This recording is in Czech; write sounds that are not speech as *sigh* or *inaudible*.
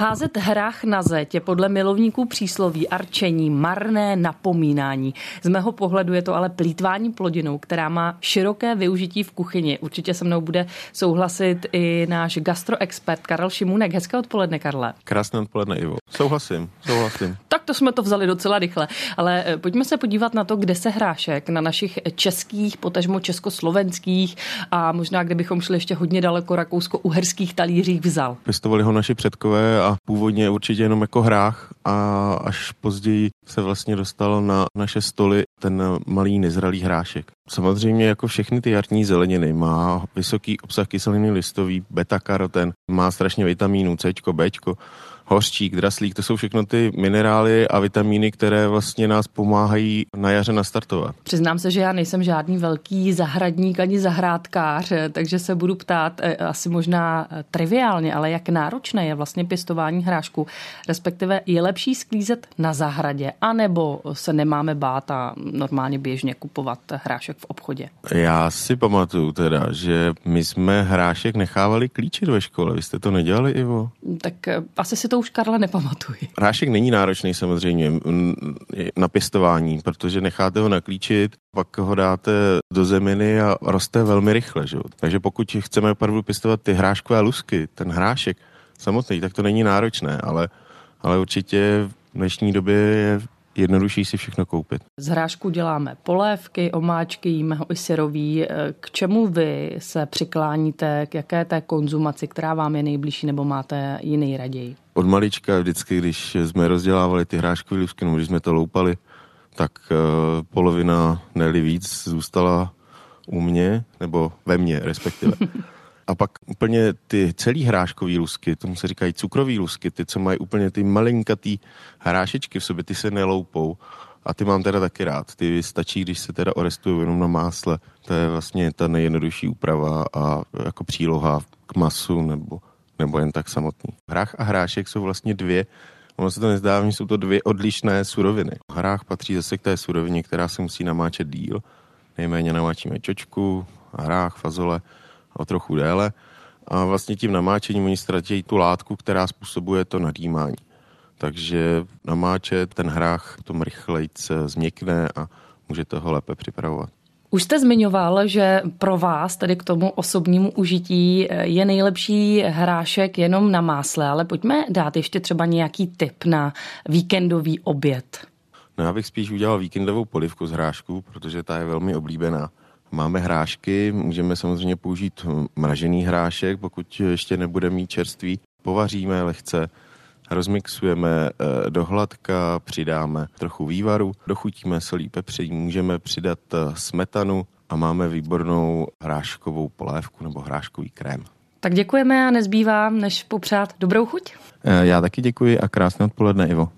Házet hrách na zeď je podle milovníků přísloví arčení marné napomínání. Z mého pohledu je to ale plítvání plodinou, která má široké využití v kuchyni. Určitě se mnou bude souhlasit i náš gastroexpert Karel Šimunek. Hezké odpoledne, Karle. Krásné odpoledne, Ivo. Souhlasím, souhlasím. *laughs* tak to jsme to vzali docela rychle. Ale eh, pojďme se podívat na to, kde se hrášek na našich českých, potažmo československých a možná, kdybychom šli ještě hodně daleko rakousko-uherských talířích vzal. Pěstovali ho naši předkové a původně určitě jenom jako hrách a až později se vlastně dostal na naše stoly ten malý nezralý hrášek. Samozřejmě jako všechny ty jarní zeleniny má vysoký obsah kyseliny listový, beta-karoten, má strašně vitamínů C, B, hořčík, draslík, to jsou všechno ty minerály a vitamíny, které vlastně nás pomáhají na jaře nastartovat. Přiznám se, že já nejsem žádný velký zahradník ani zahrádkář, takže se budu ptát eh, asi možná eh, triviálně, ale jak náročné je vlastně pěstování hrášku, respektive je lepší sklízet na zahradě, anebo se nemáme bát a normálně běžně kupovat hrášek v obchodě? Já si pamatuju teda, že my jsme hrášek nechávali klíčit ve škole. Vy jste to nedělali, Ivo? Tak eh, asi si to už, Karle, nepamatuji. Hrášek není náročný samozřejmě na pěstování, protože necháte ho naklíčit, pak ho dáte do zeminy a roste velmi rychle. Že? Takže pokud chceme opravdu pěstovat ty hráškové lusky, ten hrášek samotný, tak to není náročné, ale, ale určitě v dnešní době je jednodušší si všechno koupit. Z hrášku děláme polévky, omáčky, jíme ho i syrový. K čemu vy se přikláníte, k jaké té konzumaci, která vám je nejbližší nebo máte jiný raději? Od malička vždycky, když jsme rozdělávali ty hráškové lusky, nebo když jsme to loupali, tak uh, polovina, ne víc, zůstala u mě, nebo ve mně respektive. *laughs* A pak úplně ty celý hráškový lusky, tomu se říkají cukrový lusky, ty, co mají úplně ty malinkatý hrášečky v sobě, ty se neloupou. A ty mám teda taky rád. Ty stačí, když se teda orestují jenom na másle. To je vlastně ta nejjednodušší úprava a jako příloha k masu nebo, nebo jen tak samotný. Hrách a hrášek jsou vlastně dvě Ono se to nezdá, že jsou to dvě odlišné suroviny. Hrách patří zase k té surovině, která se musí namáčet díl. Nejméně namáčíme čočku, hrách, fazole o trochu déle a vlastně tím namáčením oni ztratí tu látku, která způsobuje to nadýmání. Takže namáčet ten hrách tom rychlejce změkne a můžete ho lépe připravovat. Už jste zmiňoval, že pro vás, tedy k tomu osobnímu užití, je nejlepší hrášek jenom na másle, ale pojďme dát ještě třeba nějaký tip na víkendový oběd. No já bych spíš udělal víkendovou polivku z hrášku, protože ta je velmi oblíbená. Máme hrášky, můžeme samozřejmě použít mražený hrášek, pokud ještě nebude mít čerství. Povaříme lehce, rozmixujeme eh, do hladka, přidáme trochu vývaru, dochutíme solí pepří, můžeme přidat eh, smetanu a máme výbornou hráškovou polévku nebo hráškový krém. Tak děkujeme a nezbývá, než popřát dobrou chuť. Eh, já taky děkuji a krásné odpoledne, Ivo.